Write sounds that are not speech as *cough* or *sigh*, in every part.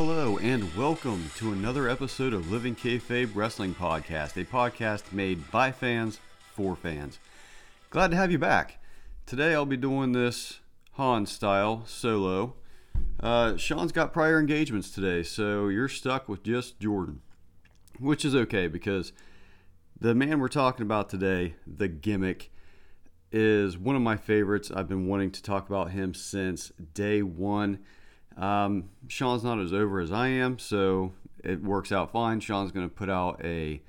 Hello and welcome to another episode of Living Kayfabe Wrestling Podcast, a podcast made by fans for fans. Glad to have you back. Today I'll be doing this Han style solo. Uh, Sean's got prior engagements today, so you're stuck with just Jordan, which is okay because the man we're talking about today, the gimmick, is one of my favorites. I've been wanting to talk about him since day one. Um, Sean's not as over as I am, so it works out fine. Sean's going to put out a,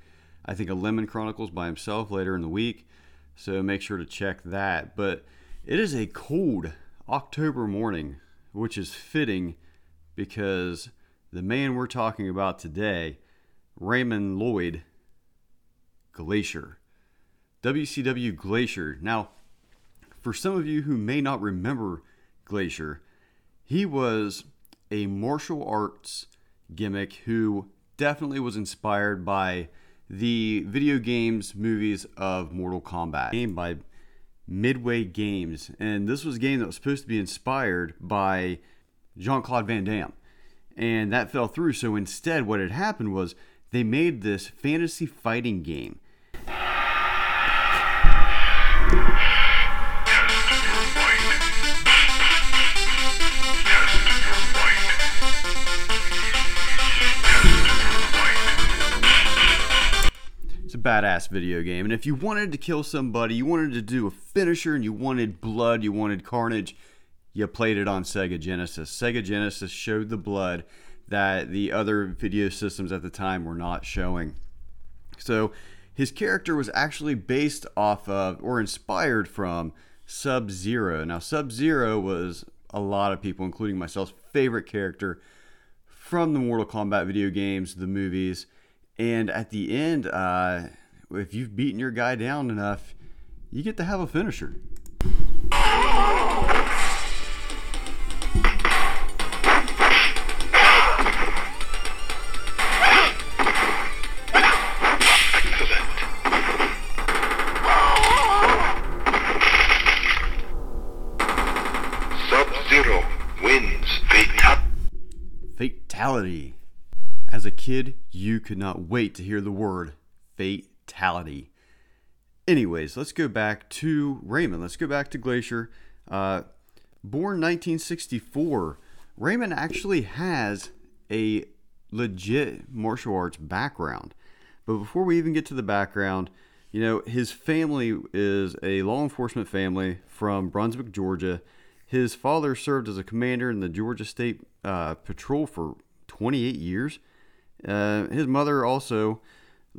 I think, a Lemon Chronicles by himself later in the week, so make sure to check that. But it is a cold October morning, which is fitting because the man we're talking about today, Raymond Lloyd Glacier. WCW Glacier. Now, for some of you who may not remember Glacier, he was a martial arts gimmick who definitely was inspired by the video games movies of Mortal Kombat. Game by Midway Games, and this was a game that was supposed to be inspired by Jean Claude Van Damme, and that fell through. So instead, what had happened was they made this fantasy fighting game badass video game. And if you wanted to kill somebody, you wanted to do a finisher, and you wanted blood, you wanted carnage, you played it on Sega Genesis. Sega Genesis showed the blood that the other video systems at the time were not showing. So his character was actually based off of or inspired from Sub Zero. Now, Sub Zero was a lot of people, including myself, favorite character from the Mortal Kombat video games, the movies. And at the end, uh, if you've beaten your guy down enough, you get to have a finisher. Sub-Zero wins Fatal. Fatality. As a kid, you could not wait to hear the word fatality. Anyways, let's go back to Raymond. Let's go back to Glacier. Uh, born 1964, Raymond actually has a legit martial arts background. But before we even get to the background, you know, his family is a law enforcement family from Brunswick, Georgia. His father served as a commander in the Georgia State uh, Patrol for 28 years. Uh, his mother also,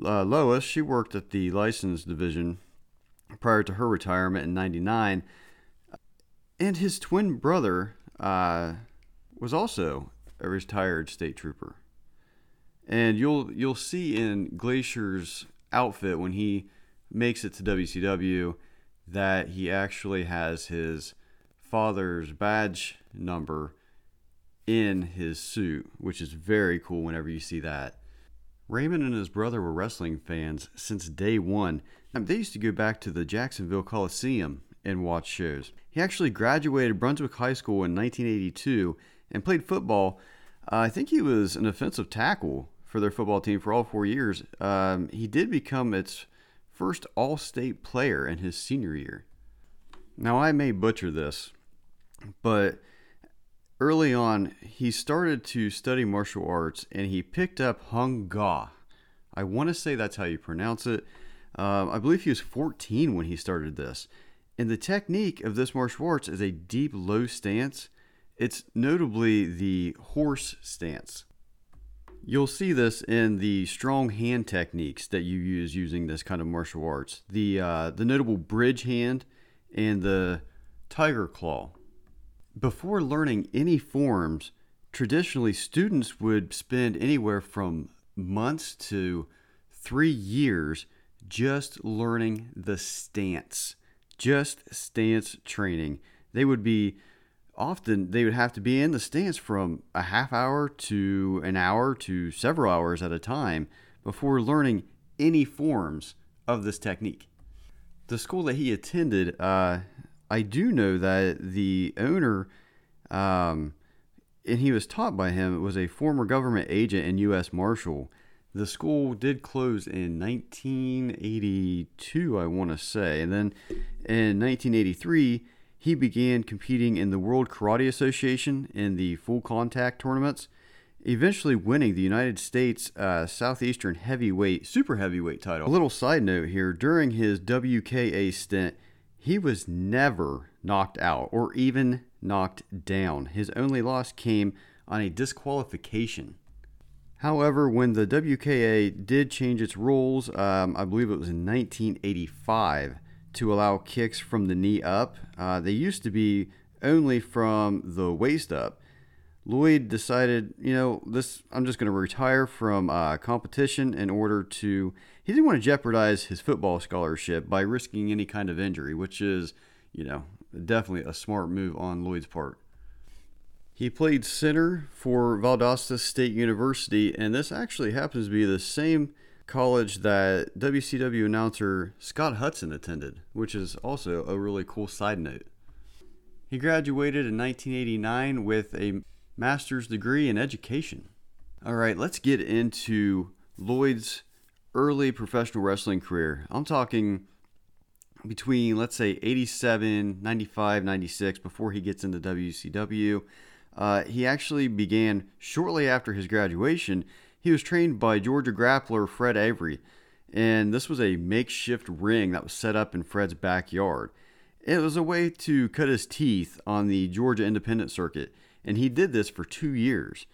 uh, Lois, she worked at the license division prior to her retirement in 99. And his twin brother uh, was also a retired state trooper. And you'll you'll see in Glacier's outfit when he makes it to WCW that he actually has his father's badge number in his suit, which is very cool whenever you see that. Raymond and his brother were wrestling fans since day one. They used to go back to the Jacksonville Coliseum and watch shows. He actually graduated Brunswick High School in 1982 and played football. Uh, I think he was an offensive tackle for their football team for all four years. Um, he did become its first all state player in his senior year. Now, I may butcher this, but early on, he started to study martial arts and he picked up Hung Ga. I want to say that's how you pronounce it. Um, I believe he was 14 when he started this. And the technique of this martial arts is a deep low stance. It's notably the horse stance. You'll see this in the strong hand techniques that you use using this kind of martial arts. The uh, the notable bridge hand and the tiger claw. Before learning any forms, traditionally students would spend anywhere from months to three years just learning the stance, just stance training. They would be often they would have to be in the stance from a half hour to an hour to several hours at a time before learning any forms of this technique. The school that he attended, uh, I do know that the owner um, and he was taught by him was a former government agent and U.S. Marshal. The school did close in 1982, I want to say, and then in 1983 he began competing in the World Karate Association in the full contact tournaments, eventually winning the United States uh, Southeastern Heavyweight Super Heavyweight title. A little side note here: during his WKA stint, he was never knocked out or even knocked down. His only loss came on a disqualification. However, when the WKA did change its rules, um, I believe it was in 1985, to allow kicks from the knee up, uh, they used to be only from the waist up. Lloyd decided, you know, this I'm just going to retire from uh, competition in order to. He didn't want to jeopardize his football scholarship by risking any kind of injury, which is, you know, definitely a smart move on Lloyd's part. He played center for Valdosta State University, and this actually happens to be the same college that WCW announcer Scott Hudson attended, which is also a really cool side note. He graduated in 1989 with a master's degree in education. All right, let's get into Lloyd's early professional wrestling career. I'm talking between, let's say, 87, 95, 96, before he gets into WCW. Uh, he actually began shortly after his graduation. He was trained by Georgia grappler Fred Avery, and this was a makeshift ring that was set up in Fred's backyard. It was a way to cut his teeth on the Georgia independent circuit, and he did this for two years,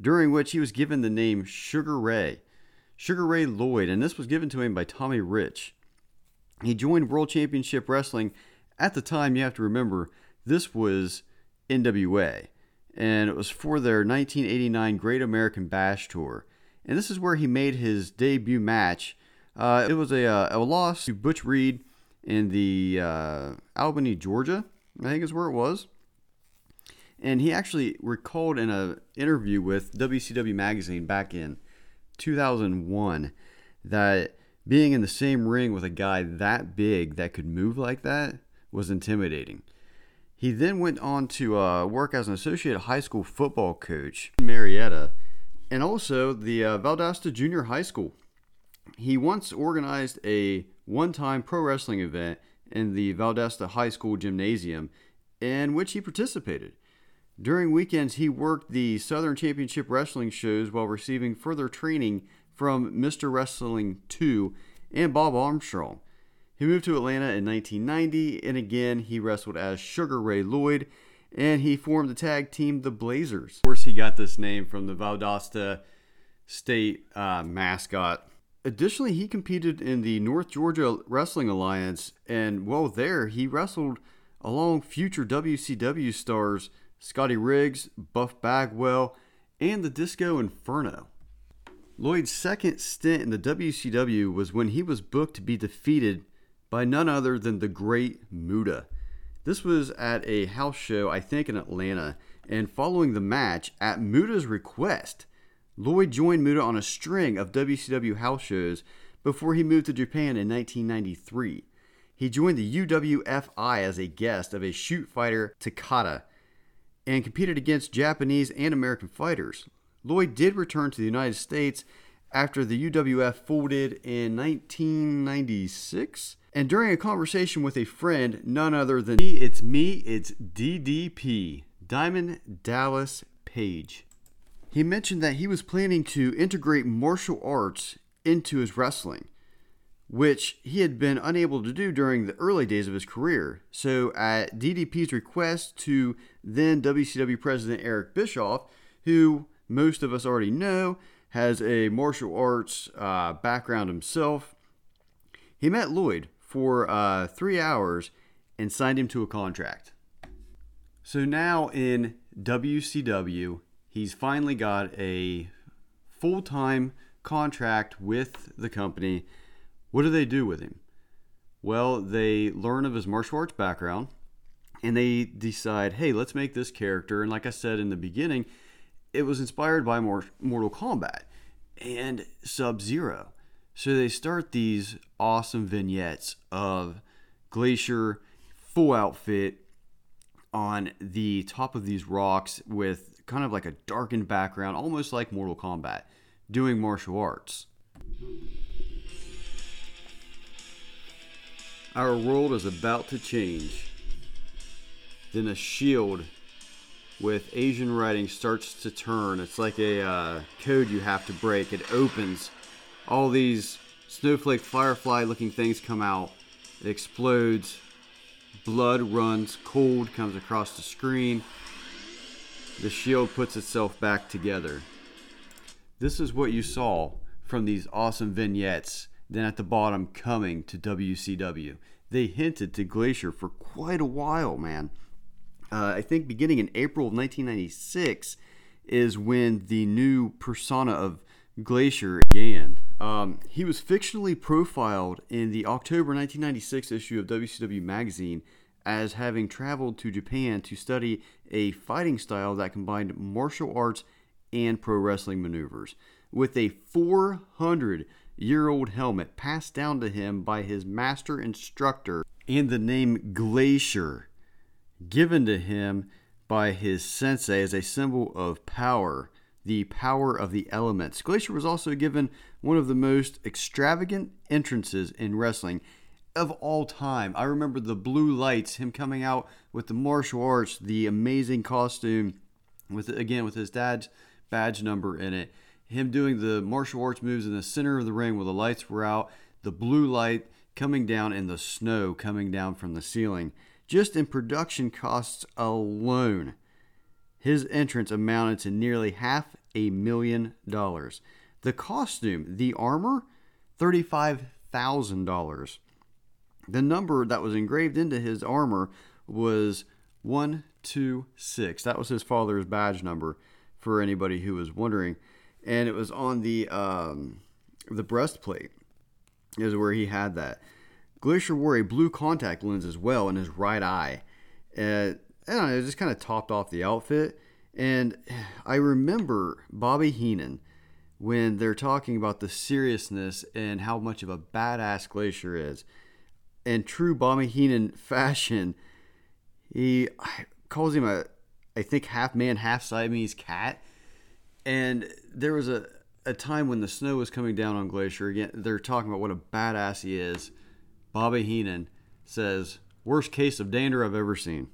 during which he was given the name Sugar Ray. Sugar Ray Lloyd, and this was given to him by Tommy Rich. He joined World Championship Wrestling. At the time, you have to remember, this was NWA, and it was for their 1989 Great American Bash Tour. And this is where he made his debut match. Uh, it was a, uh, a loss to Butch Reed in the uh, Albany, Georgia, I think is where it was. And he actually recalled in an interview with WCW Magazine back in 2001 that being in the same ring with a guy that big that could move like that was intimidating. He then went on to uh, work as an associate high school football coach in Marietta and also the uh, Valdosta Junior High School. He once organized a one time pro wrestling event in the Valdosta High School gymnasium in which he participated. During weekends, he worked the Southern Championship Wrestling shows while receiving further training from Mr. Wrestling 2 and Bob Armstrong. He moved to Atlanta in 1990, and again, he wrestled as Sugar Ray Lloyd, and he formed the tag team The Blazers. Of course, he got this name from the Valdosta State uh, mascot. Additionally, he competed in the North Georgia Wrestling Alliance, and while there, he wrestled along future WCW stars Scotty Riggs, Buff Bagwell, and the Disco Inferno. Lloyd's second stint in the WCW was when he was booked to be defeated by none other than the great Muta. This was at a house show, I think, in Atlanta, and following the match, at Muta's request, Lloyd joined Muta on a string of WCW house shows before he moved to Japan in 1993. He joined the UWFI as a guest of a shoot fighter Takada and competed against Japanese and American fighters. Lloyd did return to the United States after the UWF folded in 1996. And during a conversation with a friend, none other than me, it's me, it's DDP, Diamond Dallas Page. He mentioned that he was planning to integrate martial arts into his wrestling, which he had been unable to do during the early days of his career. So, at DDP's request to then WCW President Eric Bischoff, who most of us already know, has a martial arts uh, background himself. He met Lloyd for uh, three hours and signed him to a contract. So now in WCW, he's finally got a full time contract with the company. What do they do with him? Well, they learn of his martial arts background and they decide, hey, let's make this character. And like I said in the beginning, it was inspired by Mortal Kombat and Sub Zero. So they start these awesome vignettes of Glacier full outfit on the top of these rocks with kind of like a darkened background, almost like Mortal Kombat, doing martial arts. Our world is about to change. Then a shield with Asian writing starts to turn. It's like a uh, code you have to break. It opens. All these snowflake firefly looking things come out. It explodes. Blood runs cold, comes across the screen. The shield puts itself back together. This is what you saw from these awesome vignettes. Then at the bottom, coming to WCW. They hinted to Glacier for quite a while, man. Uh, I think beginning in April of 1996 is when the new persona of Glacier began. Um, he was fictionally profiled in the October 1996 issue of WCW Magazine as having traveled to Japan to study a fighting style that combined martial arts and pro wrestling maneuvers. With a 400 year old helmet passed down to him by his master instructor and the name Glacier given to him by his sensei as a symbol of power, the power of the elements. Glacier was also given one of the most extravagant entrances in wrestling of all time. I remember the blue lights, him coming out with the martial arts, the amazing costume, with again with his dad's badge number in it. Him doing the martial arts moves in the center of the ring where the lights were out, the blue light coming down, and the snow coming down from the ceiling. Just in production costs alone, his entrance amounted to nearly half a million dollars. The costume, the armor, $35,000. The number that was engraved into his armor was 126. That was his father's badge number for anybody who was wondering. And it was on the um, the breastplate is where he had that. Glacier wore a blue contact lens as well in his right eye. And I don't know, it just kind of topped off the outfit. And I remember Bobby Heenan when they're talking about the seriousness and how much of a badass Glacier is. In true Bobby Heenan *laughs* fashion, he calls him a, I think, half man, half Siamese cat. And there was a, a time when the snow was coming down on Glacier. Again, they're talking about what a badass he is Bobby Heenan says, worst case of dander I've ever seen.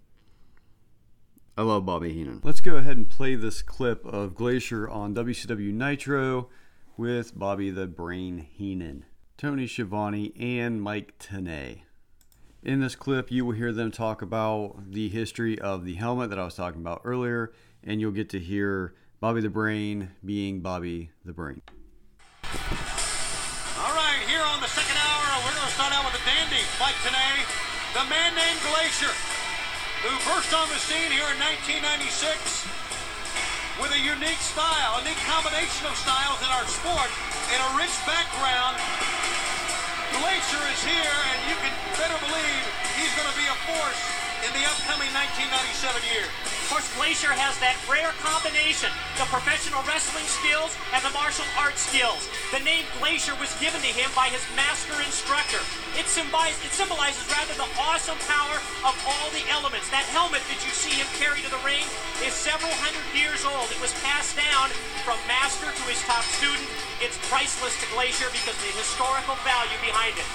I love Bobby Heenan. Let's go ahead and play this clip of Glacier on WCW Nitro with Bobby the Brain Heenan, Tony Schiavone, and Mike Tenay. In this clip, you will hear them talk about the history of the helmet that I was talking about earlier, and you'll get to hear Bobby the Brain being Bobby the Brain. All right, here on the second hour, we're going to start out with a dandy fight today. The man named Glacier, who burst on the scene here in 1996 with a unique style, a unique combination of styles in our sport, and a rich background. Glacier is here, and you can better believe he's going to be a force in the upcoming 1997 year. Of course, Glacier has that rare combination, the professional wrestling skills and the martial arts skills. The name Glacier was given to him by his master instructor. It, symbolize, it symbolizes rather the awesome power of all the elements. That helmet that you see him carry to the ring is several hundred years old. It was passed down from master to his top student. It's priceless to Glacier because of the historical value behind it.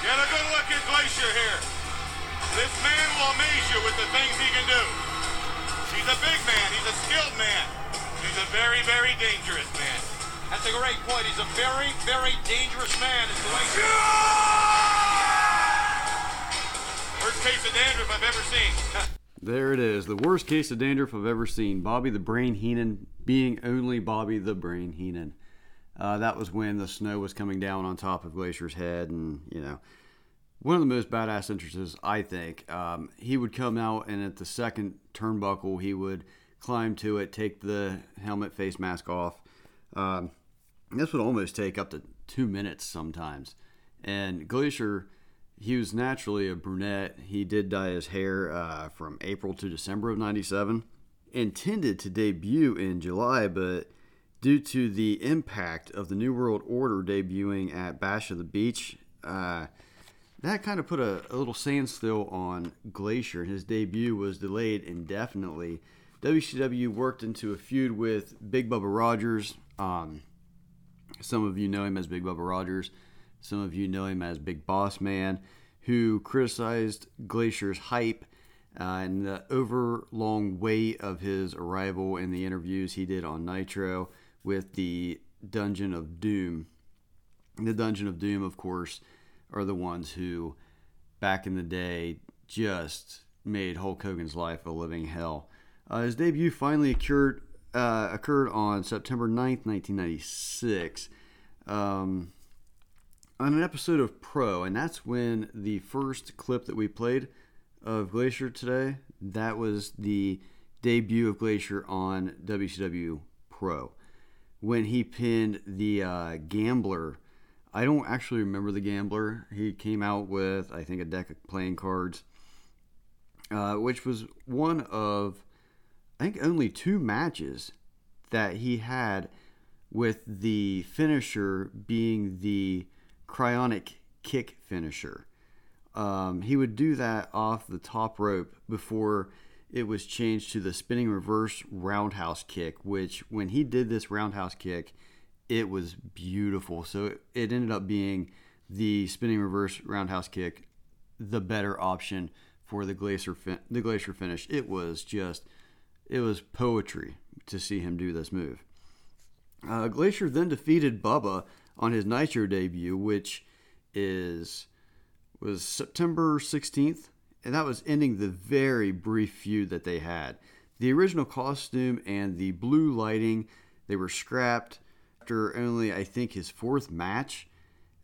Get a good look at Glacier here. This man will amaze you with the things he can do. He's a big man. He's a skilled man. He's a very, very dangerous man. That's a great point. He's a very, very dangerous man. Is Glacier. Worst case of dandruff I've ever seen. *laughs* There it is. The worst case of dandruff I've ever seen. Bobby the Brain Heenan being only Bobby the Brain Heenan. Uh, that was when the snow was coming down on top of Glacier's head, and you know, one of the most badass entrances, I think. Um, he would come out, and at the second turnbuckle, he would climb to it, take the helmet face mask off. Um, this would almost take up to two minutes sometimes. And Glacier, he was naturally a brunette. He did dye his hair uh, from April to December of 97. Intended to debut in July, but due to the impact of the New World Order debuting at Bash of the Beach, uh, that kind of put a, a little standstill on Glacier, and his debut was delayed indefinitely. WCW worked into a feud with Big Bubba Rogers. Um, some of you know him as Big Bubba Rogers. Some of you know him as Big Boss Man, who criticized Glacier's hype uh, and the overlong wait of his arrival in the interviews he did on Nitro with the Dungeon of Doom. The Dungeon of Doom, of course, are the ones who, back in the day, just made Hulk Hogan's life a living hell. Uh, his debut finally occurred uh, occurred on September 9th, 1996, um, on an episode of Pro, and that's when the first clip that we played of Glacier today, that was the debut of Glacier on WCW Pro. When he pinned the uh, Gambler, I don't actually remember the Gambler. He came out with, I think, a deck of playing cards, uh, which was one of I think only two matches that he had with the finisher being the cryonic kick finisher. Um, he would do that off the top rope before it was changed to the spinning reverse roundhouse kick, which when he did this roundhouse kick, it was beautiful. So it, ended up being the spinning reverse roundhouse kick, the better option for the glacier fin- the glacier finish. It was just it was poetry to see him do this move. Uh, Glacier then defeated Bubba on his Nitro debut, which is was September 16th, and that was ending the very brief feud that they had. The original costume and the blue lighting they were scrapped after only I think his fourth match.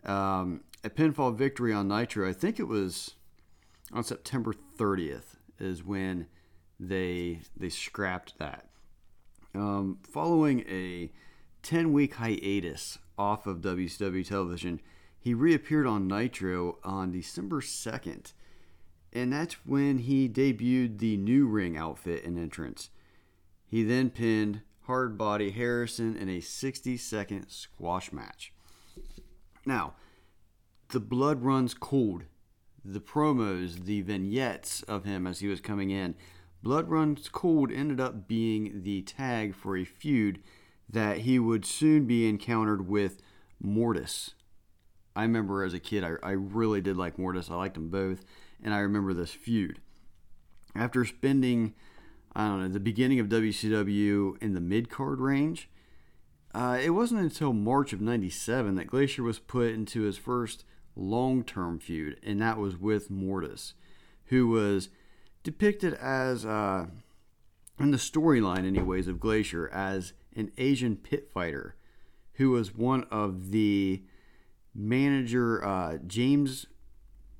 Um, a pinfall victory on Nitro. I think it was on September 30th is when they they scrapped that. Um, following a 10 week hiatus off of WCW television, he reappeared on Nitro on December 2nd, and that's when he debuted the new ring outfit and entrance. He then pinned Hardbody Harrison in a 60 second squash match. Now, the blood runs cold. The promos, the vignettes of him as he was coming in, Blood Runs Cold ended up being the tag for a feud that he would soon be encountered with Mortis. I remember as a kid, I, I really did like Mortis. I liked them both, and I remember this feud. After spending, I don't know, the beginning of WCW in the mid card range, uh, it wasn't until March of 97 that Glacier was put into his first long term feud, and that was with Mortis, who was depicted as, uh, in the storyline, anyways, of Glacier as an Asian pit fighter who was one of the manager uh, James.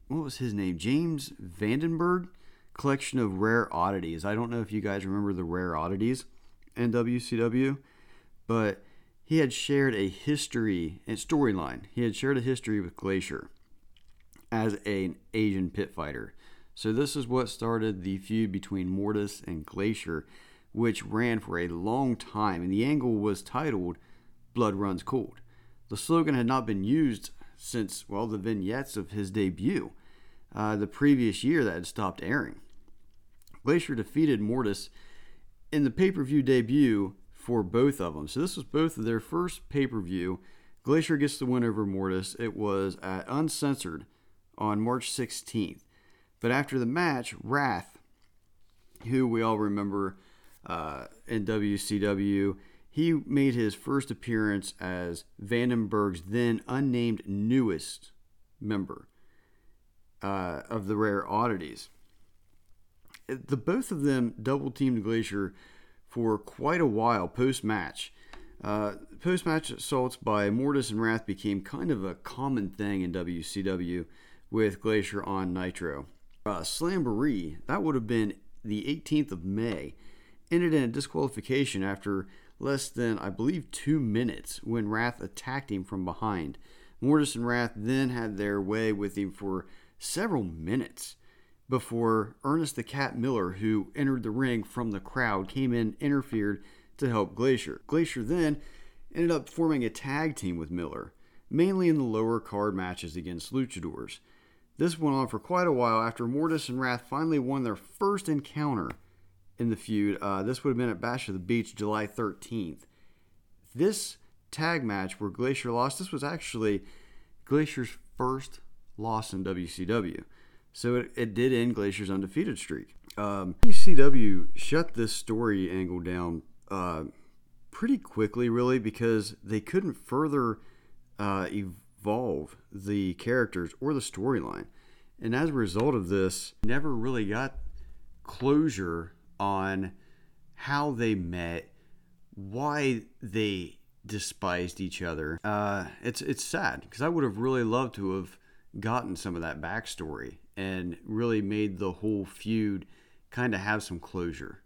What was his name? James Vandenberg collection of rare oddities. I don't know if you guys remember the rare oddities in WCW, but he had shared a history and storyline. He had shared a history with Glacier as an Asian pit fighter. So this is what started the feud between Mortis and Glacier, which ran for a long time, and the angle was titled Blood Runs Cold. The slogan had not been used since, well, the vignettes of his debut, uh, the previous year that had stopped airing. Glacier defeated Mortis in the pay per view debut for both of them. So this was both of their first pay per view. Glacier gets the win over Mortis. It was at Uncensored on March 16th. But after the match, Wrath, who we all remember uh, in WCW, he made his first appearance as Vandenberg's then unnamed newest member uh, of the Rare Oddities. The both of them double teamed Glacier for quite a while post match. Uh, post match assaults by Mortis and Wrath became kind of a common thing in WCW with Glacier on Nitro uh, Slamboree, that would have been the 18th of May, ended in a disqualification after less than, I believe, two minutes when Wrath attacked him from behind. Mortis and Wrath then had their way with him for several minutes before Ernest the Cat Miller, who entered the ring from the crowd, came in, interfered to help Glacier. Glacier then ended up forming a tag team with Miller, mainly in the lower card matches against luchadors. This went on for quite a while after Mortis and Wrath finally won their first encounter in the feud. Uh, this would have been at Bash of the Beach, July 13th. This tag match where Glacier lost, this was actually Glacier's first loss in WCW. So it, it did end Glacier's undefeated streak. Um, WCW shut this story angle down uh, pretty quickly, really, because they couldn't further uh, evolve the characters or the storyline. And as a result of this, never really got closure on how they met, why they despised each other. Uh, it's it's sad because I would have really loved to have gotten some of that backstory and really made the whole feud kind of have some closure.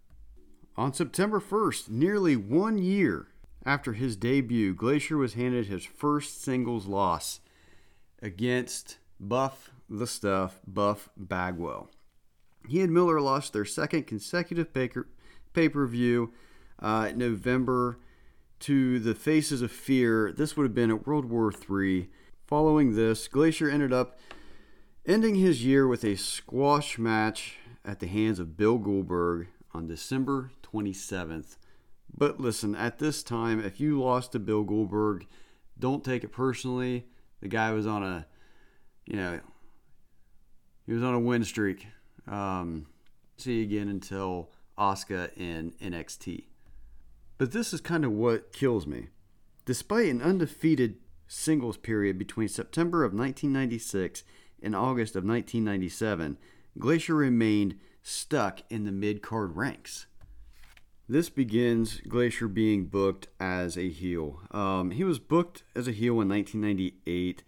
On September 1st, nearly one year after his debut, Glacier was handed his first singles loss against Buff the Stuff, Buff Bagwell. He and Miller lost their second consecutive pay per view uh, November to the Faces of Fear. This would have been at World War III. Following this, Glacier ended up ending his year with a squash match at the hands of Bill Goldberg on December 27th. But listen, at this time, if you lost to Bill Goldberg, don't take it personally. The guy was on a, you know, he was on a win streak. Um, see you again until Asuka in NXT. But this is kind of what kills me. Despite an undefeated singles period between September of 1996 and August of 1997, Glacier remained stuck in the mid card ranks. This begins Glacier being booked as a heel. Um, he was booked as a heel in 1998.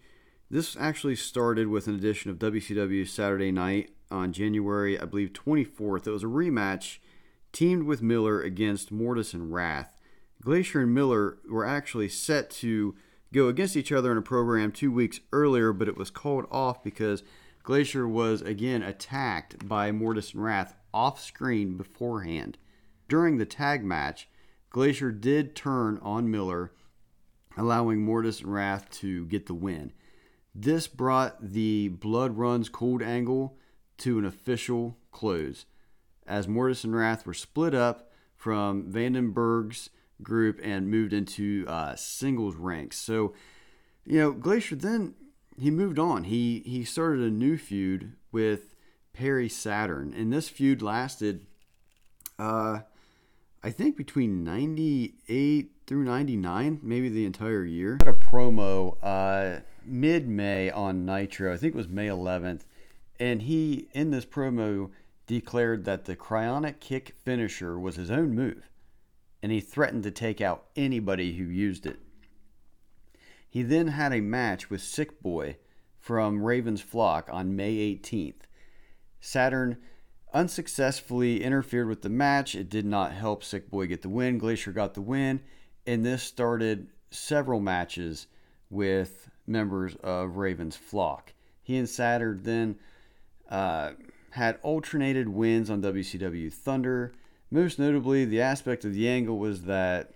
This actually started with an edition of WCW Saturday Night on January, I believe, 24th. It was a rematch teamed with Miller against Mortis and Wrath. Glacier and Miller were actually set to go against each other in a program two weeks earlier, but it was called off because Glacier was again attacked by Mortis and Wrath off screen beforehand. During the tag match, Glacier did turn on Miller, allowing Mortis and Wrath to get the win. This brought the Blood Runs Cold angle to an official close, as Mortis and Wrath were split up from Vandenberg's group and moved into uh, singles ranks. So, you know, Glacier then he moved on. He he started a new feud with Perry Saturn, and this feud lasted, uh, I think between '98 through '99, maybe the entire year. Had a promo uh, mid May on Nitro. I think it was May 11th, and he in this promo declared that the cryonic kick finisher was his own move and he threatened to take out anybody who used it. He then had a match with Sick Boy from Raven's Flock on May 18th. Saturn unsuccessfully interfered with the match. It did not help Sick Boy get the win. Glacier got the win, and this started several matches with members of Raven's Flock. He and Saturn then uh, had alternated wins on WCW Thunder. Most notably, the aspect of the angle was that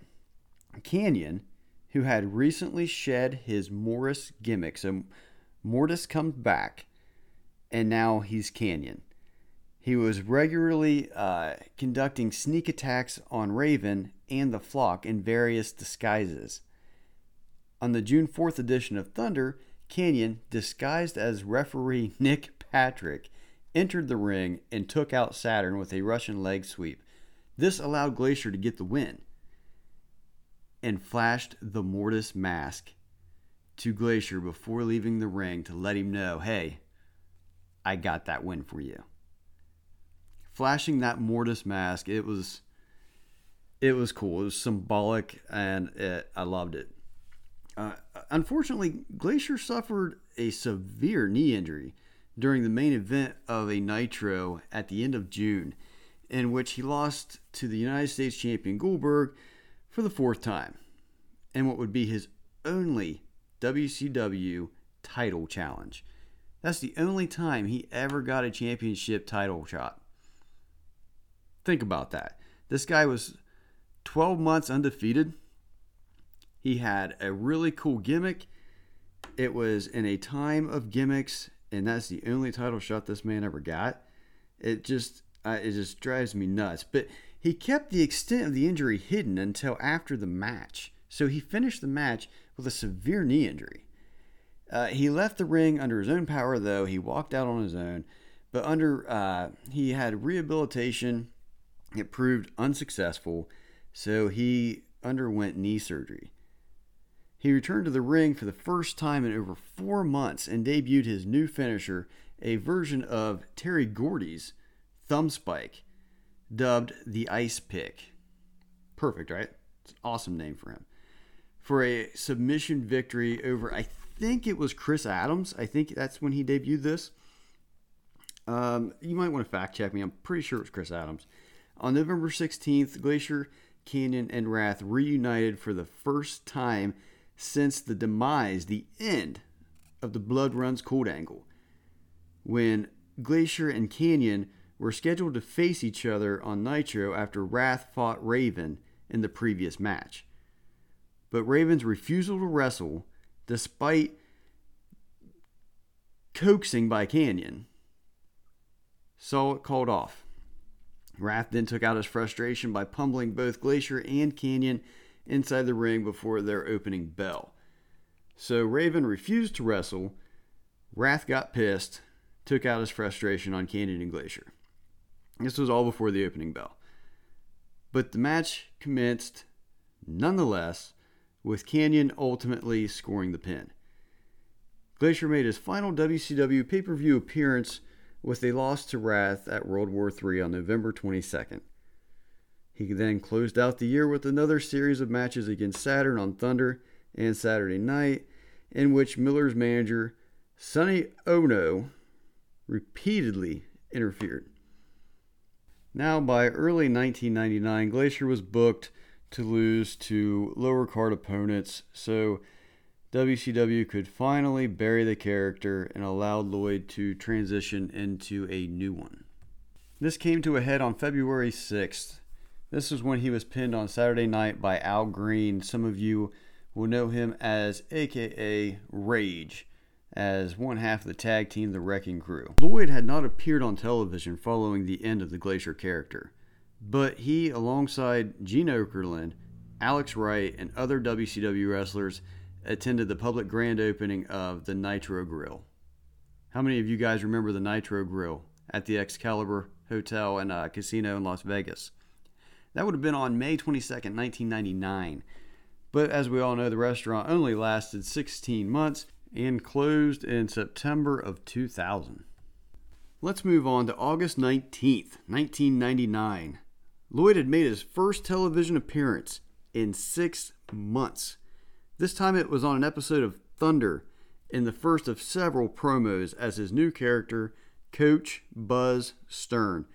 Kanyon, who had recently shed his Mortis gimmick, so Mortis comes back, and now he's Kanyon. He was regularly uh, conducting sneak attacks on Raven and the flock in various disguises. On the June 4th edition of Thunder, Kanyon, disguised as referee *laughs* Nick Patrick, entered the ring and took out Saturn with a Russian leg sweep. This allowed Glacier to get the win and flashed the Mortis mask to Glacier before leaving the ring to let him know, hey, I got that win for you. Flashing that Mortis mask, it was it was cool. It was symbolic, and it, I loved it. Uh, unfortunately, Glacier suffered a severe knee injury during the main event of a Nitro at the end of June in which he lost to the United States champion Goldberg for the fourth time, and what would be his only WCW title challenge. That's the only time he ever got a championship title shot. Think about that. This guy was 12 months undefeated. He had a really cool gimmick. It was in a time of gimmicks and that's the only title shot this man ever got. It just it just drives me nuts. But he kept the extent of the injury hidden until after the match. So he finished the match with a severe knee injury. Uh, he left the ring under his own power, though. He walked out on his own, but under uh, he had rehabilitation. It proved unsuccessful, so he underwent knee surgery. He returned to the ring for the first time in over four months and debuted his new finisher, a version of Terry Gordy's thumb spike, dubbed the Ice Pick. Perfect, right? It's an awesome name for him. For a submission victory over, I think it was Chris Adams. I think that's when he debuted this. Um, you might want to fact check me. I'm pretty sure it was Chris Adams. On November 16th, Glacier, Kanyon, and Wrath reunited for the first time since the demise, the end of the Blood Runs Cold angle, when Glacier and Kanyon were scheduled to face each other on Nitro after Wrath fought Raven in the previous match. But Raven's refusal to wrestle, despite coaxing by Kanyon, saw it called off. Wrath then took out his frustration by pummeling both Glacier and Kanyon inside the ring before their opening bell. So Raven refused to wrestle. Wrath got pissed, took out his frustration on Kanyon and Glacier. This was all before the opening bell. But the match commenced nonetheless, with Kanyon ultimately scoring the pin. Glacier made his final WCW pay per view appearance with a loss to Wrath at World War III on November 22nd. He then closed out the year with another series of matches against Saturn on Thunder and Saturday Night, in which Miller's manager, Sonny Onoo, repeatedly interfered. Now, by early 1999, Glacier was booked to lose to lower card opponents, so WCW could finally bury the character and allowed Lloyd to transition into a new one. This came to a head on February 6th. This was when he was pinned on Saturday night by Al Greene. Some of you will know him as AKA Rage, as one half of the tag team, the Wrecking Crew. Lloyd had not appeared on television following the end of the Glacier character, but he, alongside Gene Okerlund, Alex Wright, and other WCW wrestlers, attended the public grand opening of the Nitro Grill. How many of you guys remember the Nitro Grill at the Excalibur Hotel and uh, Casino in Las Vegas? That would have been on May 22nd, 1999. But as we all know, the restaurant only lasted 16 months and closed in September of 2000. Let's move on to August 19th, 1999. Lloyd had made his first television appearance in six months. This time it was on an episode of Thunder in the first of several promos as his new character, Coach Buzz Stern.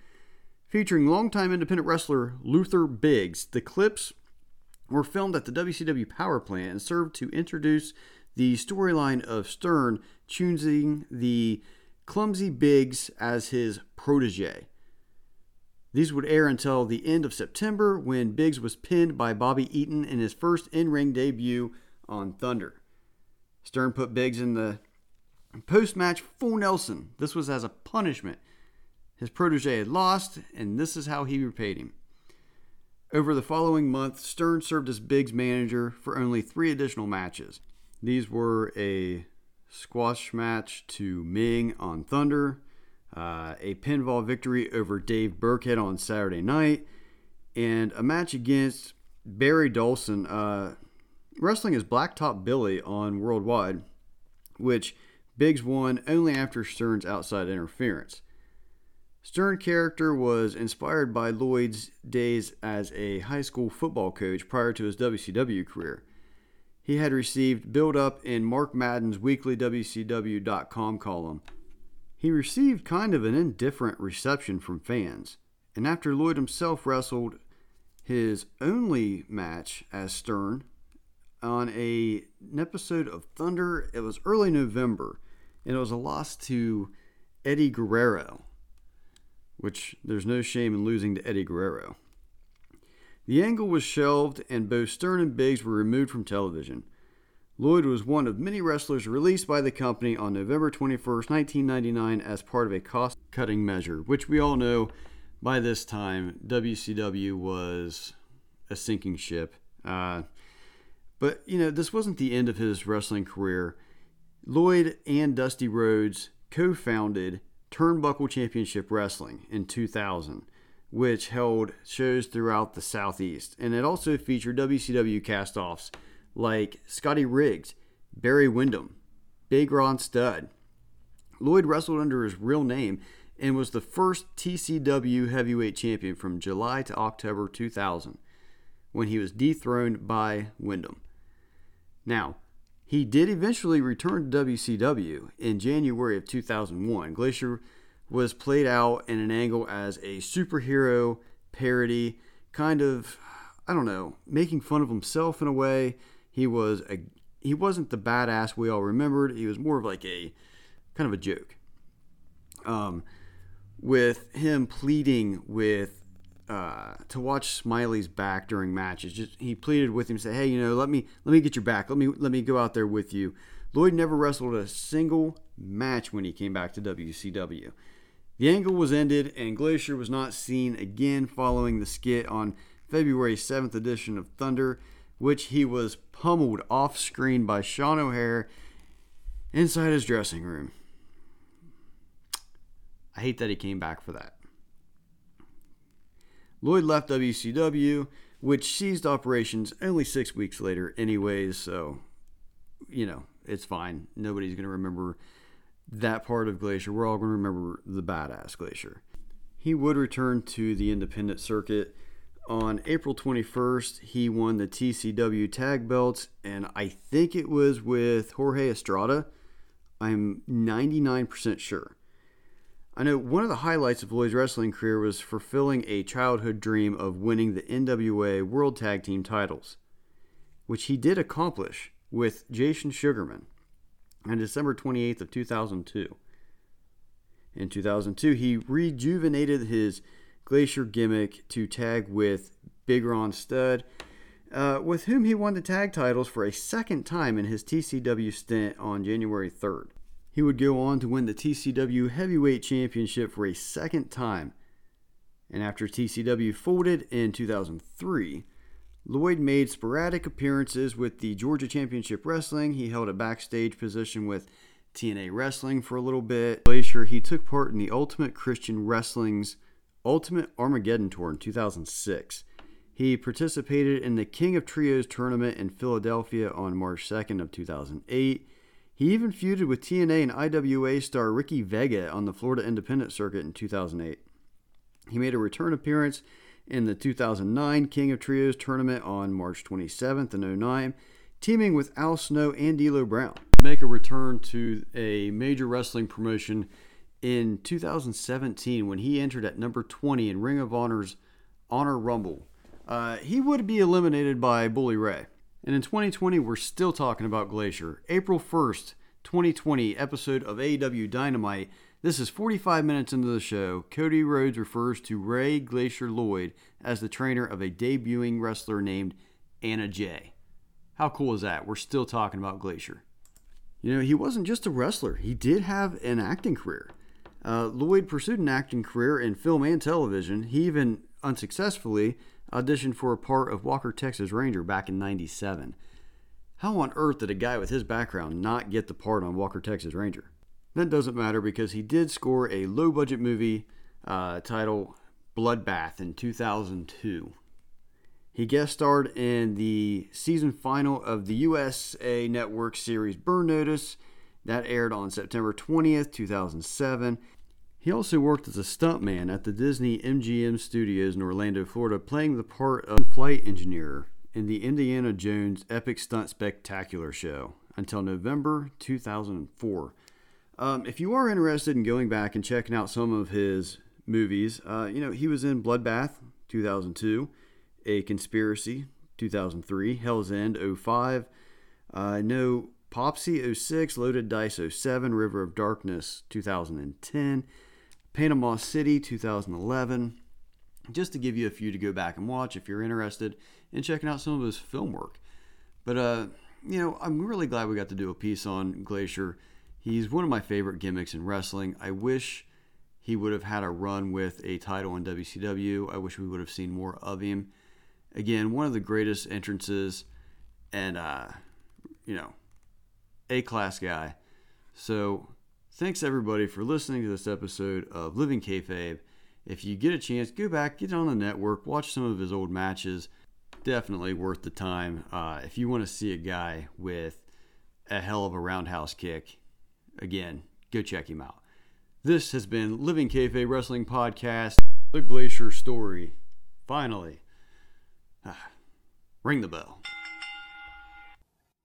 Featuring longtime independent wrestler Luther Biggs, the clips were filmed at the WCW power plant and served to introduce the storyline of Stern choosing the clumsy Biggs as his protege. These would air until the end of September when Biggs was pinned by Bobby Eaton in his first in ring debut on Thunder. Stern put Biggs in the post match full Nelson. This was as a punishment. His protege had lost, and this is how he repaid him. Over the following month, Stern served as Biggs' manager for only three additional matches. These were a squash match to Ming on Thunder, uh, a pinball victory over Dave Burkhead on Saturday night, and a match against Barry Darsow. Uh, wrestling as Blacktop Bully on Worldwide, which Biggs won only after Stern's outside interference. Stern character was inspired by Lloyd's days as a high school football coach prior to his WCW career. He had received build up in Mark Madden's weekly WCW.com column. He received kind of an indifferent reception from fans, and after Lloyd himself wrestled his only match as Stern on a, an episode of Thunder. It was early November, and it was a loss to Eddie Guerrero, which there's no shame in losing to Eddie Guerrero. The angle was shelved, and both Stern and Biggs were removed from television. Lloyd was one of many wrestlers released by the company on November 21st, 1999, as part of a cost cutting measure, which we all know by this time WCW was a sinking ship. Uh, but, you know, this wasn't the end of his wrestling career. Lloyd and Dusty Rhodes co founded Turnbuckle Championship Wrestling in 2000, which held shows throughout the Southeast. And it also featured WCW cast offs like Scotty Riggs, Barry Windham, Big Ron Studd. Lloyd wrestled under his real name and was the first TCW heavyweight champion from July to October 2000 when he was dethroned by Windham. Now, he did eventually return to WCW in January of 2001. Glacier was played out in an angle as a superhero parody, kind of, I don't know, making fun of himself in a way. He was a he wasn't the badass we all remembered. He was more of like a kind of a joke. Um, with him pleading with uh, to watch Smiley's back during matches. Just he pleaded with him, say, "Hey, you know, let me let me get your back. Let me let me go out there with you." Lloyd never wrestled a single match when he came back to WCW. The angle was ended, and Glacier was not seen again following the skit on February 7th edition of Thunder which he was pummeled off screen by Sean O'Haire inside his dressing room. I hate that he came back for that. Lloyd left WCW, which ceased operations only six weeks later, anyways, so, you know, it's fine. Nobody's going to remember that part of Glacier. We're all going to remember the badass Glacier. He would return to the independent circuit on April 21st, he won the TCW tag belts, and I think it was with Jorge Estrada. I'm 99% sure. I know one of the highlights of Lloyd's wrestling career was fulfilling a childhood dream of winning the NWA World Tag Team titles, which he did accomplish with Jason Sugarman on December 28th of 2002. In 2002, he rejuvenated his Glacier gimmick to tag with Big Ron Studd, uh, with whom he won the tag titles for a second time in his TCW stint on January 3rd. He would go on to win the TCW Heavyweight Championship for a second time. And after TCW folded in 2003, Lloyd made sporadic appearances with the Georgia Championship Wrestling. He held a backstage position with TNA Wrestling for a little bit. Glacier, he took part in the Ultimate Christian Wrestling's Ultimate Armageddon Tour in 2006. He participated in the King of Trios tournament in Philadelphia on March 2nd of 2008. He even feuded with TNA and IWA star Ricky Vega on the Florida Independent Circuit in 2008. He made a return appearance in the 2009 King of Trios tournament on March 27th in 09, teaming with Al Snow and D'Lo Brown. Make a return to a major wrestling promotion in 2017 when he entered at number 20 in Ring of Honor's Honor Rumble. Uh, he would be eliminated by Bully Ray. And in 2020, we're still talking about Glacier. April 1st, 2020, episode of AEW Dynamite. This is 45 minutes into the show. Cody Rhodes refers to Ray Glacier Lloyd as the trainer of a debuting wrestler named Anna Jay. How cool is that? We're still talking about Glacier. You know, he wasn't just a wrestler, he did have an acting career. Uh, Lloyd pursued an acting career in film and television. He even unsuccessfully auditioned for a part of Walker, Texas Ranger back in 97. How on earth did a guy with his background not get the part on Walker, Texas Ranger? That doesn't matter because he did score a low budget movie uh, titled Bloodbath in 2002. He guest starred in the season final of the USA Network series Burn Notice. That aired on September 20th, 2007. He also worked as a stuntman at the Disney MGM Studios in Orlando, Florida, playing the part of flight engineer in the Indiana Jones Epic Stunt Spectacular show until November 2004. Um, if you are interested in going back and checking out some of his movies, uh, you know, he was in Bloodbath 2002, A Conspiracy 2003, Hell's End 05. I uh, know Popsy 06, Loaded Dice 07, River of Darkness 2010. Panama City 2011. Just to give you a few to go back and watch if you're interested in checking out some of his film work. But uh, you know, I'm really glad we got to do a piece on Glacier. He's one of my favorite gimmicks in wrestling. I wish he would have had a run with a title in WCW. I wish we would have seen more of him. Again, one of the greatest entrances, and uh, you know, a class guy. So, thanks everybody for listening to this episode of Living Kayfabe. If you get a chance, go back, get on the network, watch some of his old matches. Definitely worth the time. Uh, if you want to see a guy with a hell of a roundhouse kick, again, go check him out. This has been Living Kayfabe Wrestling Podcast, The Glacier Story. Finally. Ah, *sighs* ring the bell.